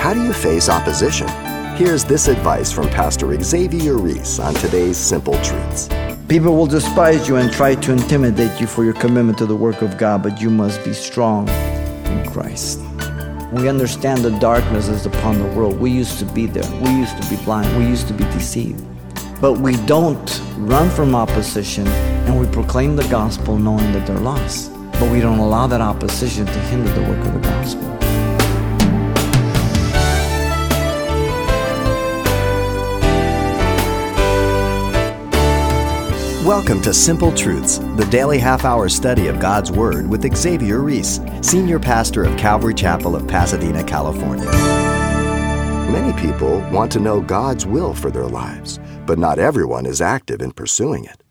How do you face opposition? Here's this advice from Pastor Xavier Reese on today's Simple Truths. People will despise you and try to intimidate you for your commitment to the work of God, but you must be strong in Christ. We understand the darkness is upon the world. We used to be there. We used to be blind. We used to be deceived. But we don't run from opposition and we proclaim the gospel knowing that they're lost. But we don't allow that opposition to hinder the work of the gospel. Welcome to Simple Truths, the daily half hour study of God's Word with Xavier Reese, Senior Pastor of Calvary Chapel of Pasadena, California. Many people want to know God's will for their lives, but not everyone is active in pursuing it.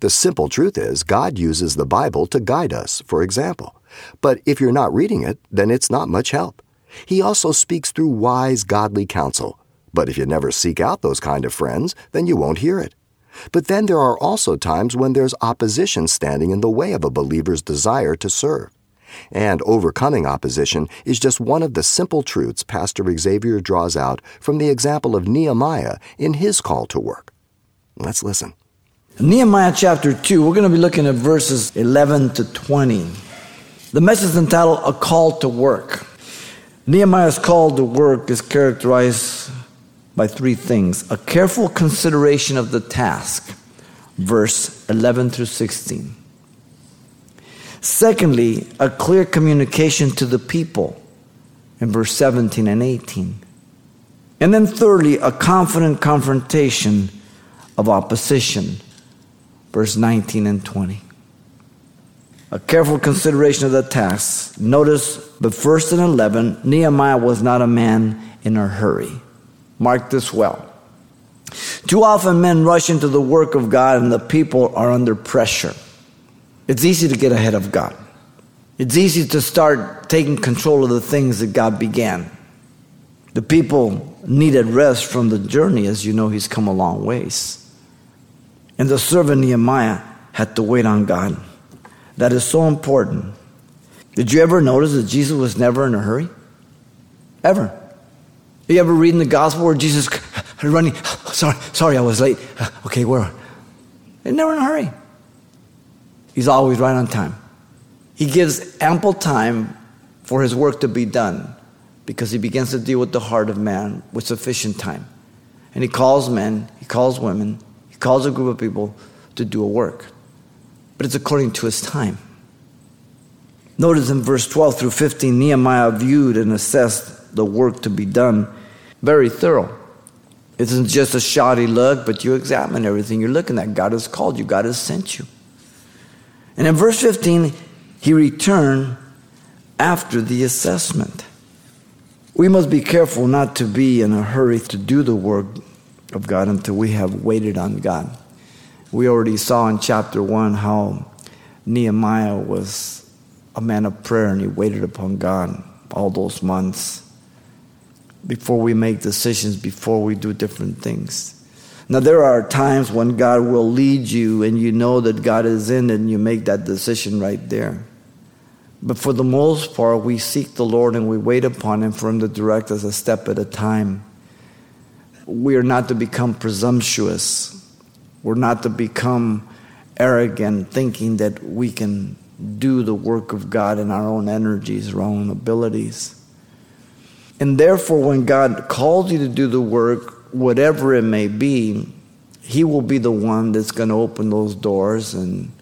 The simple truth is, God uses the Bible to guide us, for example. But if you're not reading it, then it's not much help. He also speaks through wise, godly counsel. But if you never seek out those kind of friends, then you won't hear it. But then there are also times when there's opposition standing in the way of a believer's desire to serve. And overcoming opposition is just one of the simple truths Pastor Xavier draws out from the example of Nehemiah in his call to work. Let's listen. Nehemiah chapter 2, we're going to be looking at verses 11 to 20. The message is entitled A Call to Work. Nehemiah's call to work is characterized by three things a careful consideration of the task, verse 11 through 16. Secondly, a clear communication to the people, in verse 17 and 18. And then thirdly, a confident confrontation of opposition, verse 19 and 20. A careful consideration of the task. Notice, but first and 11, Nehemiah was not a man in a hurry. Mark this well. Too often men rush into the work of God and the people are under pressure. It's easy to get ahead of God. It's easy to start taking control of the things that God began. The people needed rest from the journey, as you know, he's come a long ways. And the servant Nehemiah had to wait on God. That is so important. Did you ever notice that Jesus was never in a hurry? Ever. You ever read in the gospel where Jesus running, sorry, sorry, I was late. Okay, where? He's never in a hurry. He's always right on time. He gives ample time for his work to be done because he begins to deal with the heart of man with sufficient time. And he calls men, he calls women, he calls a group of people to do a work. But it's according to his time. Notice in verse 12 through 15, Nehemiah viewed and assessed the work to be done very thorough. It isn't just a shoddy look, but you examine everything you're looking at. God has called you, God has sent you. And in verse 15, he returned after the assessment. We must be careful not to be in a hurry to do the work of God until we have waited on God. We already saw in chapter 1 how Nehemiah was a man of prayer and he waited upon God all those months before we make decisions, before we do different things. Now, there are times when God will lead you and you know that God is in and you make that decision right there. But for the most part, we seek the Lord and we wait upon Him for Him to direct us a step at a time. We are not to become presumptuous. We're not to become arrogant, thinking that we can do the work of God in our own energies, our own abilities. And therefore, when God calls you to do the work, whatever it may be, He will be the one that's going to open those doors and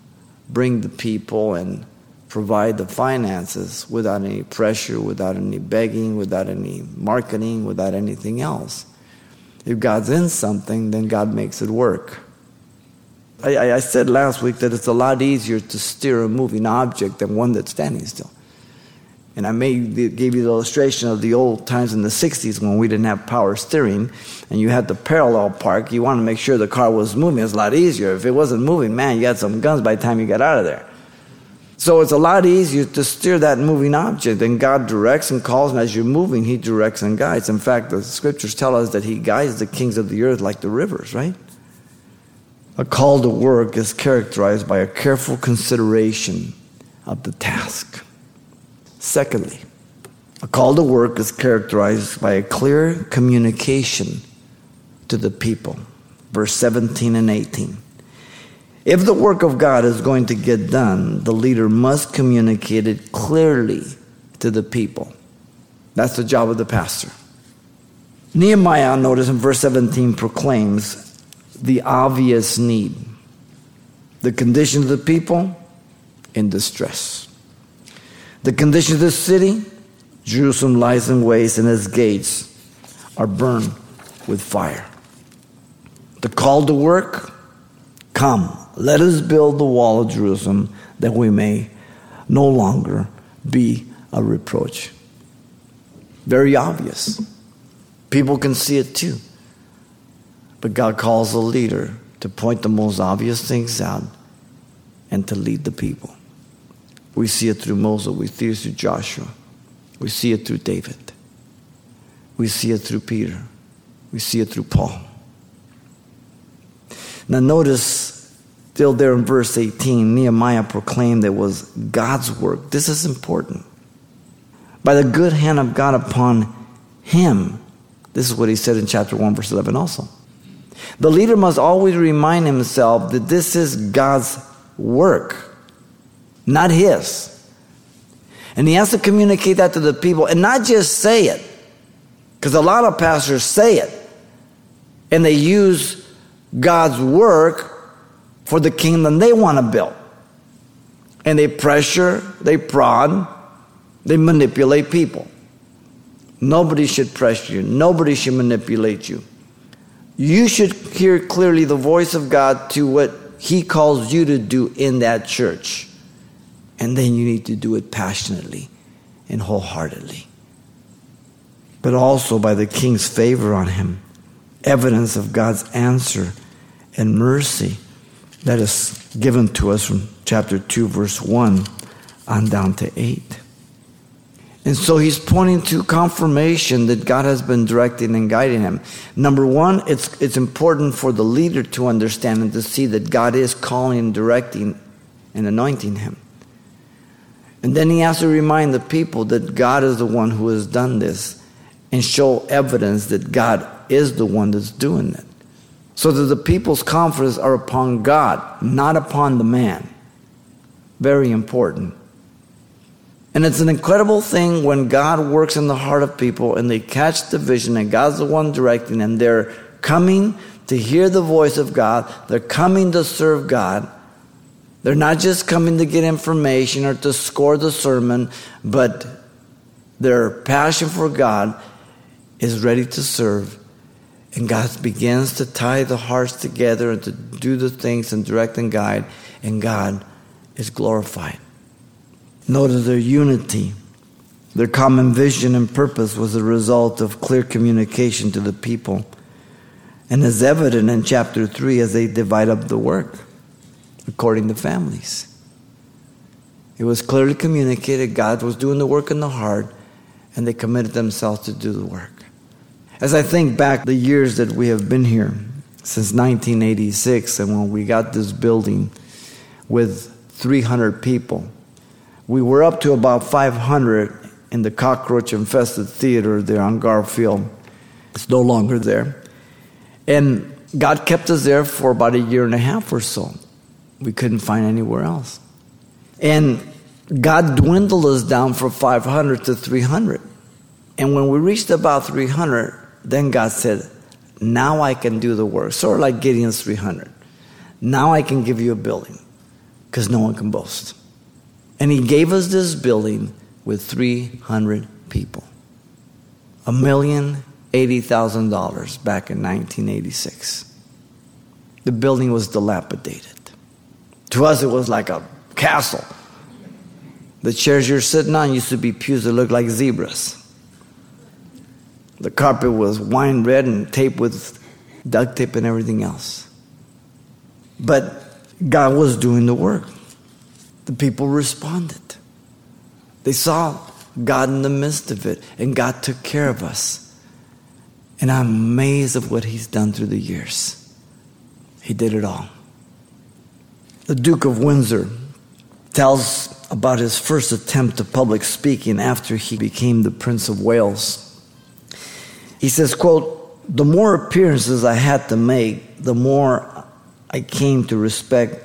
bring the people and provide the finances without any pressure, without any begging, without any marketing, without anything else. If God's in something, then God makes it work. I, I, said last week that it's a lot easier to steer a moving object than one that's standing still. And I gave you the illustration of the old times in the 60s when we didn't have power steering and you had the parallel park. You wanted to make sure the car was moving. It's a lot easier. If it wasn't moving, man, you had some guns by the time you got out of there. So it's a lot easier to steer that moving object. And God directs and calls, and as you're moving, He directs and guides. In fact, the scriptures tell us that He guides the kings of the earth like the rivers, right? A call to work is characterized by a careful consideration of the task. Secondly, A call to work is characterized by a clear communication to the people. Verse 17 and 18. If the work of God is going to get done, the leader must communicate it clearly to the people. That's the job of the pastor. Nehemiah, notice in verse 17, proclaims the obvious need the condition of the people in distress. The condition of the city, Jerusalem lies in waste, and its gates are burned with fire. The call to work, come, let us build the wall of Jerusalem that we may no longer be a reproach. Very obvious. People can see it too. But God calls a leader to point the most obvious things out and to lead the people. We see it through Moses, we see it through Joshua, we see it through David, we see it through Peter, we see it through Paul. Now, notice still there in verse 18, Nehemiah proclaimed it was God's work. This is important. By the good hand of God upon him. This is what he said in chapter 1, verse 11 also. The leader must always remind himself that this is God's work, not his. And he has to communicate that to the people and not just say it. Because a lot of pastors say it and they use God's work for the kingdom they want to build. And they pressure, they prod, they manipulate people. Nobody should pressure you, nobody should manipulate you. You should hear clearly the voice of God to what He calls you to do in that church. And then you need to do it passionately and wholeheartedly. But also by the king's favor on him, evidence of God's answer and mercy that is given to us from chapter 2, verse 1 on down to 8. And so he's pointing to confirmation that God has been directing and guiding him. Number one, it's, it's important for the leader to understand and to see that God is calling, directing, and anointing him. And then he has to remind the people that God is the one who has done this and show evidence that God is the one that's doing it. So that the people's confidence are upon God, not upon the man. Very important. And it's an incredible thing when God works in the heart of people and they catch the vision and God's the one directing and they're coming to hear the voice of God. They're coming to serve God. They're not just coming to get information or to score the sermon, but their passion for God is ready to serve. And God begins to tie the hearts together and to do the things and direct and guide, and God is glorified. Notice their unity. Their common vision and purpose was a result of clear communication to the people and is evident in chapter 3 as they divide up the work according to families. It was clearly communicated God was doing the work in the heart and they committed themselves to do the work. As I think back the years that we have been here since 1986 and when we got this building with 300 people we were up to about 500 in the cockroach infested theater there on Garfield. It's no longer there. And God kept us there for about a year and a half or so. We couldn't find anywhere else. And God dwindled us down from 500 to 300. And when we reached about 300, then God said, Now I can do the work. Sort of like Gideon's 300. Now I can give you a building because no one can boast. And he gave us this building with 300 people. A million eighty thousand dollars back in 1986. The building was dilapidated. To us, it was like a castle. The chairs you're sitting on used to be pews that looked like zebras. The carpet was wine red and taped with duct tape and everything else. But God was doing the work the people responded. They saw God in the midst of it, and God took care of us. And I'm amazed of what He's done through the years. He did it all. The Duke of Windsor tells about his first attempt at public speaking after he became the Prince of Wales. He says, quote, the more appearances I had to make, the more I came to respect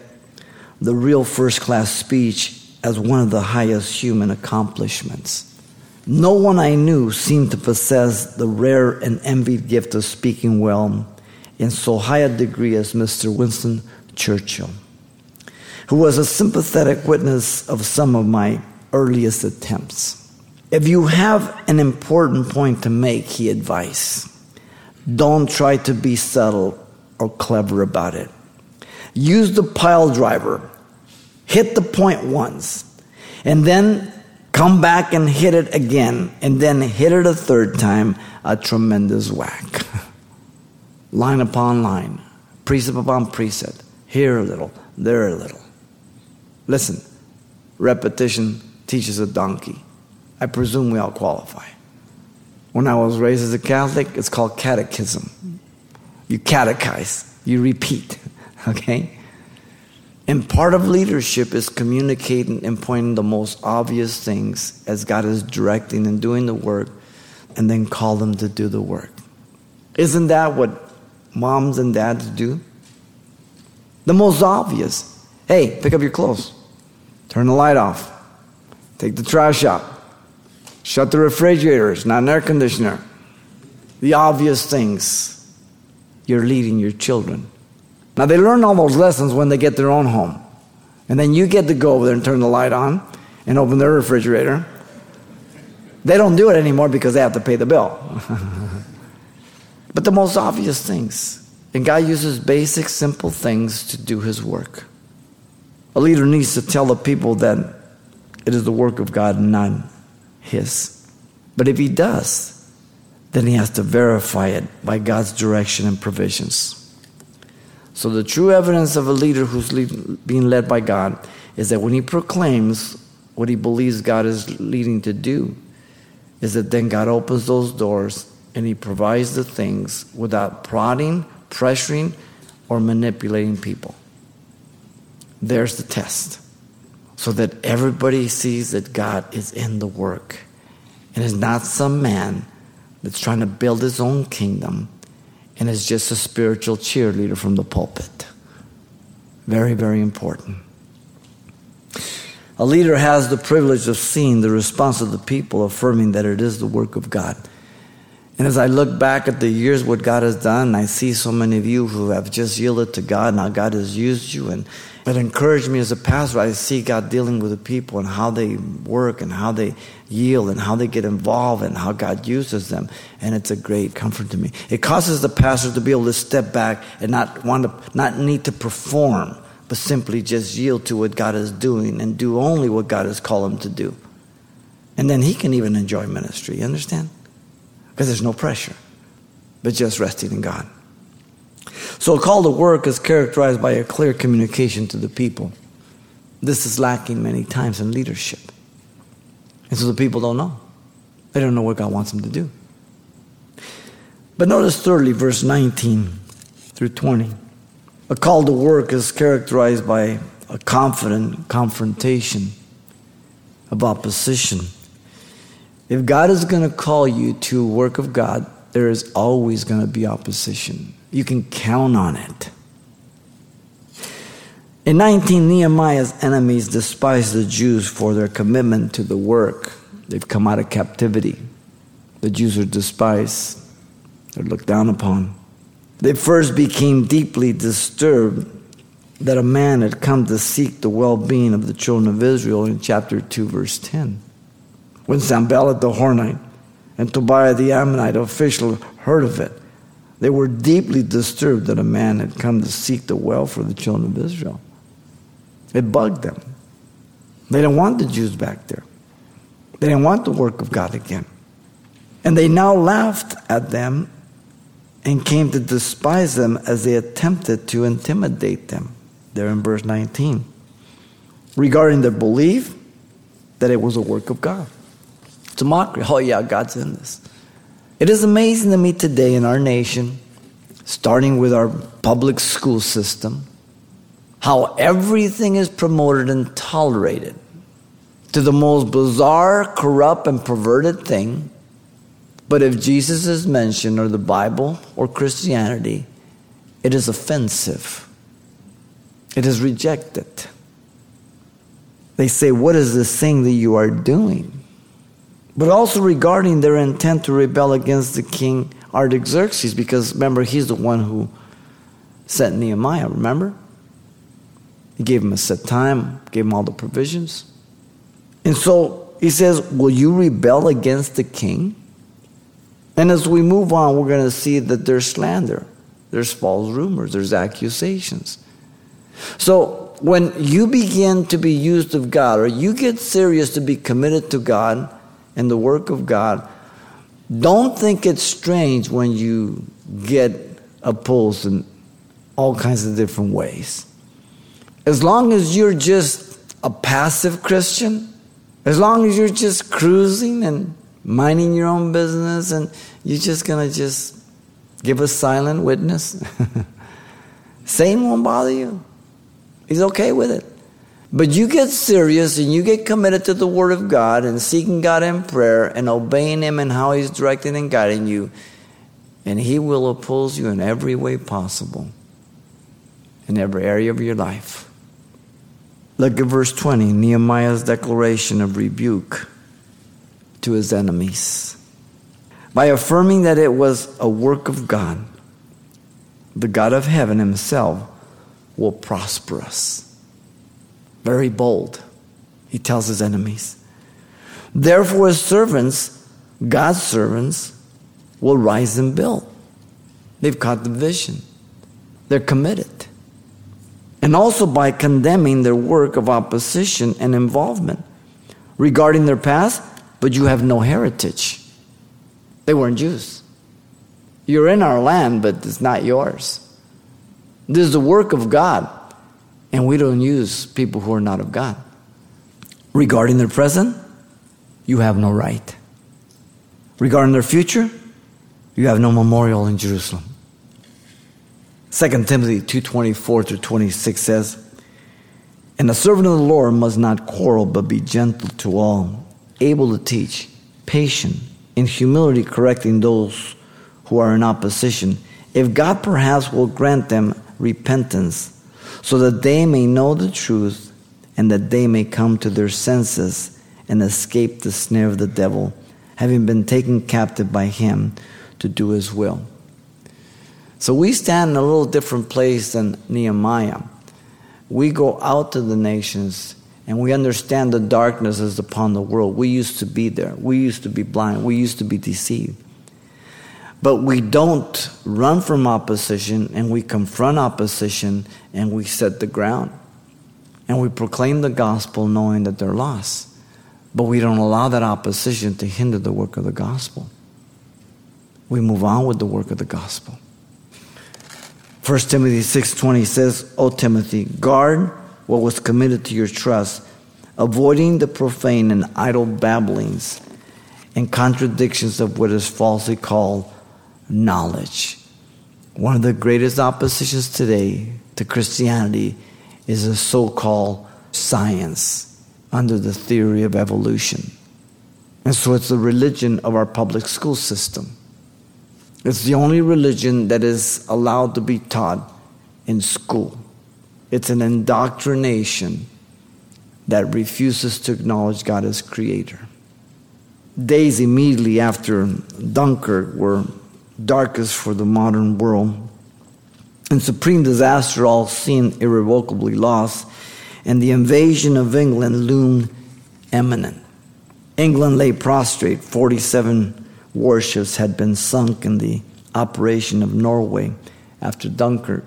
the real first class speech as one of the highest human accomplishments. No one I knew seemed to possess the rare and envied gift of speaking well in so high a degree as Mr. Winston Churchill, who was a sympathetic witness of some of my earliest attempts. If you have an important point to make, he advised, don't try to be subtle or clever about it. Use the pile driver, hit the point once, and then come back and hit it again, and then hit it a third time, a tremendous whack. line upon line, precept upon precept, here a little, there a little. Listen, repetition teaches a donkey. I presume we all qualify. When I was raised as a Catholic, it's called catechism. You catechize, you repeat, okay? And part of leadership is communicating and pointing the most obvious things as God is directing and doing the work, and then call them to do the work. Isn't that what moms and dads do? The most obvious. Hey, pick up your clothes, turn the light off, take the trash out, Shut the refrigerators, not an air conditioner. The obvious things. You're leading your children. Now, they learn all those lessons when they get their own home. And then you get to go over there and turn the light on and open their refrigerator. They don't do it anymore because they have to pay the bill. but the most obvious things. And God uses basic, simple things to do his work. A leader needs to tell the people that it is the work of God and not his. But if he does, then he has to verify it by God's direction and provisions. So, the true evidence of a leader who's lead, being led by God is that when he proclaims what he believes God is leading to do, is that then God opens those doors and he provides the things without prodding, pressuring, or manipulating people. There's the test so that everybody sees that God is in the work and is not some man that's trying to build his own kingdom and is just a spiritual cheerleader from the pulpit. Very, very important. A leader has the privilege of seeing the response of the people affirming that it is the work of God. And as I look back at the years what God has done, I see so many of you who have just yielded to God, and how God has used you and it encouraged me as a pastor. I see God dealing with the people and how they work and how they yield and how they get involved and how God uses them. And it's a great comfort to me. It causes the pastor to be able to step back and not want to, not need to perform, but simply just yield to what God is doing and do only what God has called him to do. And then he can even enjoy ministry. You understand? Because there's no pressure, but just resting in God. So a call to work is characterized by a clear communication to the people. This is lacking many times in leadership. And so the people don't know. They don't know what God wants them to do. But notice thirdly, verse 19 through 20. A call to work is characterized by a confident confrontation of opposition. If God is going to call you to work of God, there is always going to be opposition. You can count on it. In 19, Nehemiah's enemies despised the Jews for their commitment to the work. They've come out of captivity. The Jews are despised, they're looked down upon. They first became deeply disturbed that a man had come to seek the well being of the children of Israel in chapter 2, verse 10. When Sanballat the Horonite and Tobiah the Ammonite official heard of it, they were deeply disturbed that a man had come to seek the welfare of the children of Israel. It bugged them. They didn't want the Jews back there. They didn't want the work of God again. And they now laughed at them and came to despise them as they attempted to intimidate them. There in verse 19. Regarding their belief that it was a work of God. It's a mockery. Oh, yeah, God's in this. It is amazing to me today in our nation, starting with our public school system, how everything is promoted and tolerated. to the most bizarre, corrupt, and perverted thing. But if Jesus is mentioned, or the Bible, or Christianity, it is offensive. It is rejected. They say, What is this thing that you are doing? But also regarding their intent to rebel against the king Artaxerxes, because remember, he's the one who sent Nehemiah, remember? He gave him a set time, gave him all the provisions. And so he says, Will you rebel against the king? And as we move on, we're going to see that there's slander, there's false rumors, there's accusations. So when you begin to be used of God, or you get serious to be committed to God and the work of God, don't think it's strange when you get opposed in all kinds of different ways. As long as you're just a passive Christian, as long as you're just cruising and minding your own business and you're just going to just give a silent witness, Satan won't bother you. He's okay with it. But you get serious and you get committed to the Word of God and seeking God in prayer and obeying Him and how He's directing and guiding you, and He will oppose you in every way possible, in every area of your life. Look at verse 20, Nehemiah's declaration of rebuke to his enemies. By affirming that it was a work of God, the God of heaven Himself will prosper us very bold. He tells his enemies. Therefore, his servants, God's servants, will rise and build. They've caught the vision, they're committed. And also by condemning their work of opposition and involvement regarding their past, but you have no heritage. They weren't Jews. You're in our land, but it's not yours. This is the work of God. And we don't use people who are not of God. Regarding their present, you have no right. Regarding their future, you have no memorial in Jerusalem. 2 Timothy 2:24 through 26 says, "And the servant of the Lord must not quarrel, but be gentle to all, able to teach, patient, in humility correcting those who are in opposition, if God perhaps will grant them repentance so that they may know the truth and that they may come to their senses and escape the snare of the devil, having been taken captive by him to do his will. So we stand in a little different place than Nehemiah. We go out to the nations and we understand the darkness is upon the world. We used to be there. We used to be blind. We used to be deceived. But we don't run from opposition and we confront opposition and we set the ground. And we proclaim the gospel knowing that they're lost. But we don't allow that opposition to hinder the work of the gospel. We move on with the work of the gospel. 1 Timothy 6:20 says, "O Timothy, guard what was committed to your trust, avoiding the profane and idle babblings and contradictions of what is falsely called knowledge. One of the greatest oppositions today to Christianity is a so called science under the theory of evolution. And so it's the religion of our public school system. It's the only religion that is allowed to be taught in school. It's an indoctrination that refuses to acknowledge God as creator. Days immediately after Dunkirk were darkest for the modern world. And supreme disaster all seemed irrevocably lost, and the invasion of England loomed imminent. England lay prostrate. 47 warships had been sunk in the operation of Norway after Dunkirk.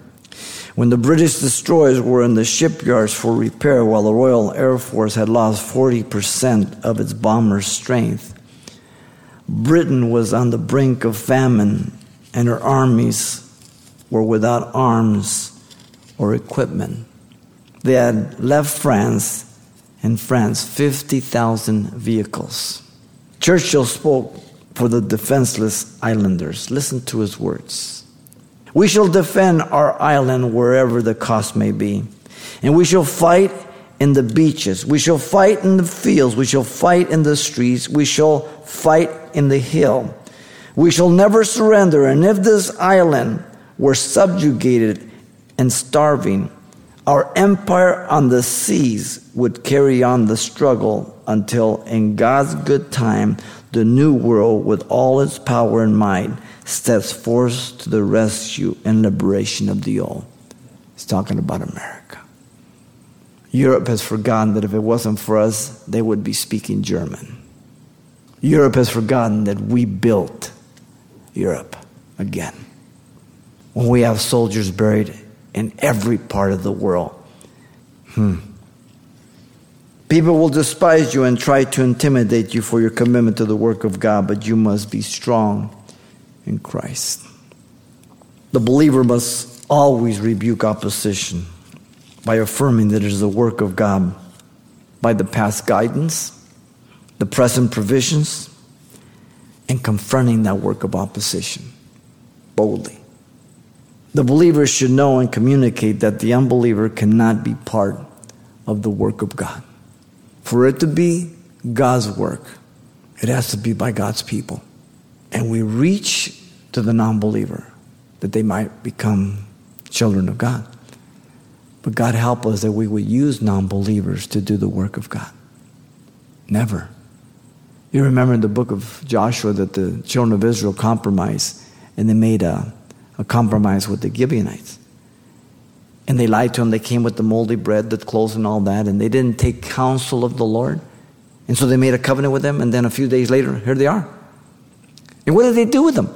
When the British destroyers were in the shipyards for repair, while the Royal Air Force had lost 40% of its bomber strength, Britain was on the brink of famine, and her armies were without arms or equipment. They had left France, and France 50,000 vehicles. Churchill spoke for the defenseless islanders. Listen to his words. We shall defend our island wherever the cost may be, and we shall fight in the beaches. We shall fight in the fields. We shall fight in the streets. We shall fight in the hill. We shall never surrender. And if this island were subjugated and starving, our empire on the seas would carry on the struggle until, in God's good time, the new world, with all its power and might, steps forth to the rescue and liberation of the old. He's talking about America. Europe has forgotten that if it wasn't for us, they would be speaking German. Europe has forgotten that we built Europe again. When we have soldiers buried in every part of the world. Hmm. People will despise you and try to intimidate you for your commitment to the work of God, but you must be strong in Christ. The believer must always rebuke opposition by affirming that it is the work of God by the past guidance, the present provisions, and confronting that work of opposition boldly. The believer should know and communicate that the unbeliever cannot be part of the work of God. For it to be God's work, it has to be by God's people. And we reach to the non believer that they might become children of God. But God help us that we would use non believers to do the work of God. Never. You remember in the book of Joshua that the children of Israel compromised and they made a, a compromise with the Gibeonites. And they lied to them. They came with the moldy bread, the clothes, and all that, and they didn't take counsel of the Lord. And so they made a covenant with them, and then a few days later, here they are. And what did they do with them?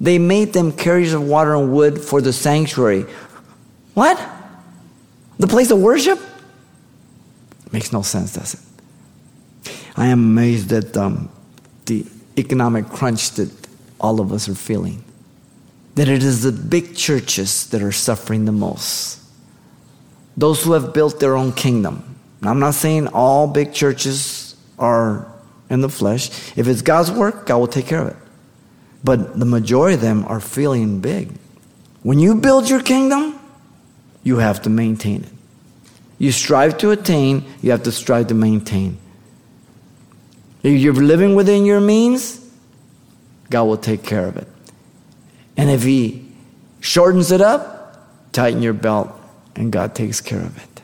They made them carriers of water and wood for the sanctuary. What? The place of worship? Makes no sense, does it? I am amazed at um, the economic crunch that all of us are feeling that it is the big churches that are suffering the most. Those who have built their own kingdom. I'm not saying all big churches are in the flesh. If it's God's work, God will take care of it. But the majority of them are feeling big. When you build your kingdom, you have to maintain it. You strive to attain, you have to strive to maintain. If you're living within your means, God will take care of it. And if He shortens it up, tighten your belt, and God takes care of it.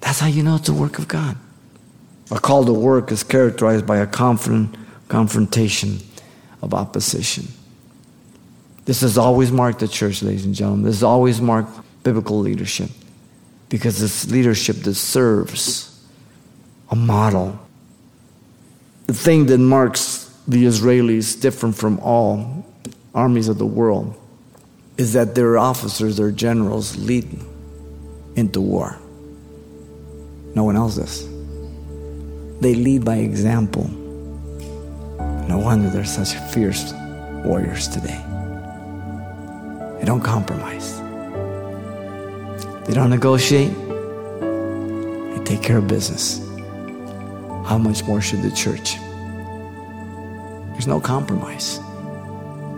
That's how you know it's a work of God. A call to work is characterized by a confident confrontation of opposition. This has always marked the church, ladies and gentlemen. This has always marked biblical leadership because it's leadership that serves a model. The thing that marks the Israelis different from all armies of the world is that their officers, their generals lead into war. No one else does. They lead by example. No wonder they're such fierce warriors today. They don't compromise. They don't negotiate. They take care of business. How much more should the church? There's no compromise.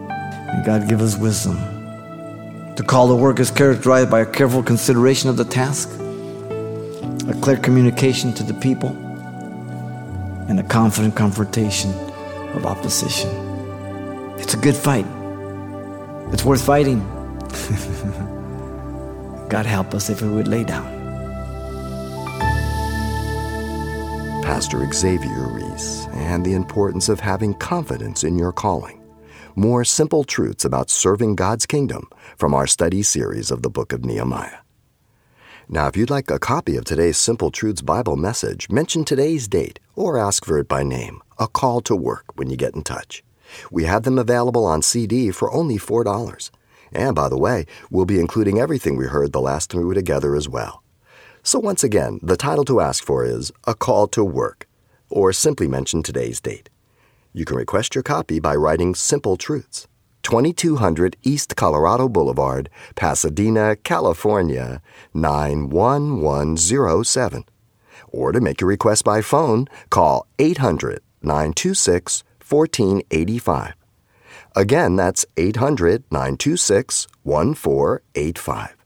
And God give us wisdom. To call the work is characterized by a careful consideration of the task, a clear communication to the people, and a confident confrontation of opposition. It's a good fight. It's worth fighting. God help us if we would lay down. Pastor Xavier Reese and the importance of having confidence in your calling more simple truths about serving God's kingdom from our study series of the book of Nehemiah. Now, if you'd like a copy of today's Simple Truths Bible message, mention today's date or ask for it by name, a call to work when you get in touch. We have them available on CD for only $4. And by the way, we'll be including everything we heard the last time we were together as well. So once again, the title to ask for is A Call to Work, or simply mention today's date. You can request your copy by writing Simple Truths, 2200 East Colorado Boulevard, Pasadena, California, 91107. Or to make your request by phone, call 800 926 1485. Again, that's 800 926 1485.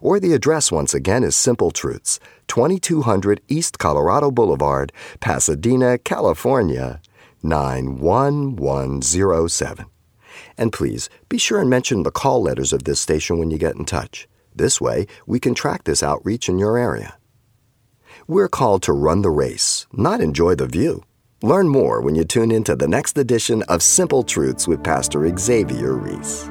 Or the address once again is Simple Truths, 2200 East Colorado Boulevard, Pasadena, California, 91107. And please be sure and mention the call letters of this station when you get in touch. This way, we can track this outreach in your area. We're called to run the race, not enjoy the view. Learn more when you tune into the next edition of Simple Truths with Pastor Xavier Reese.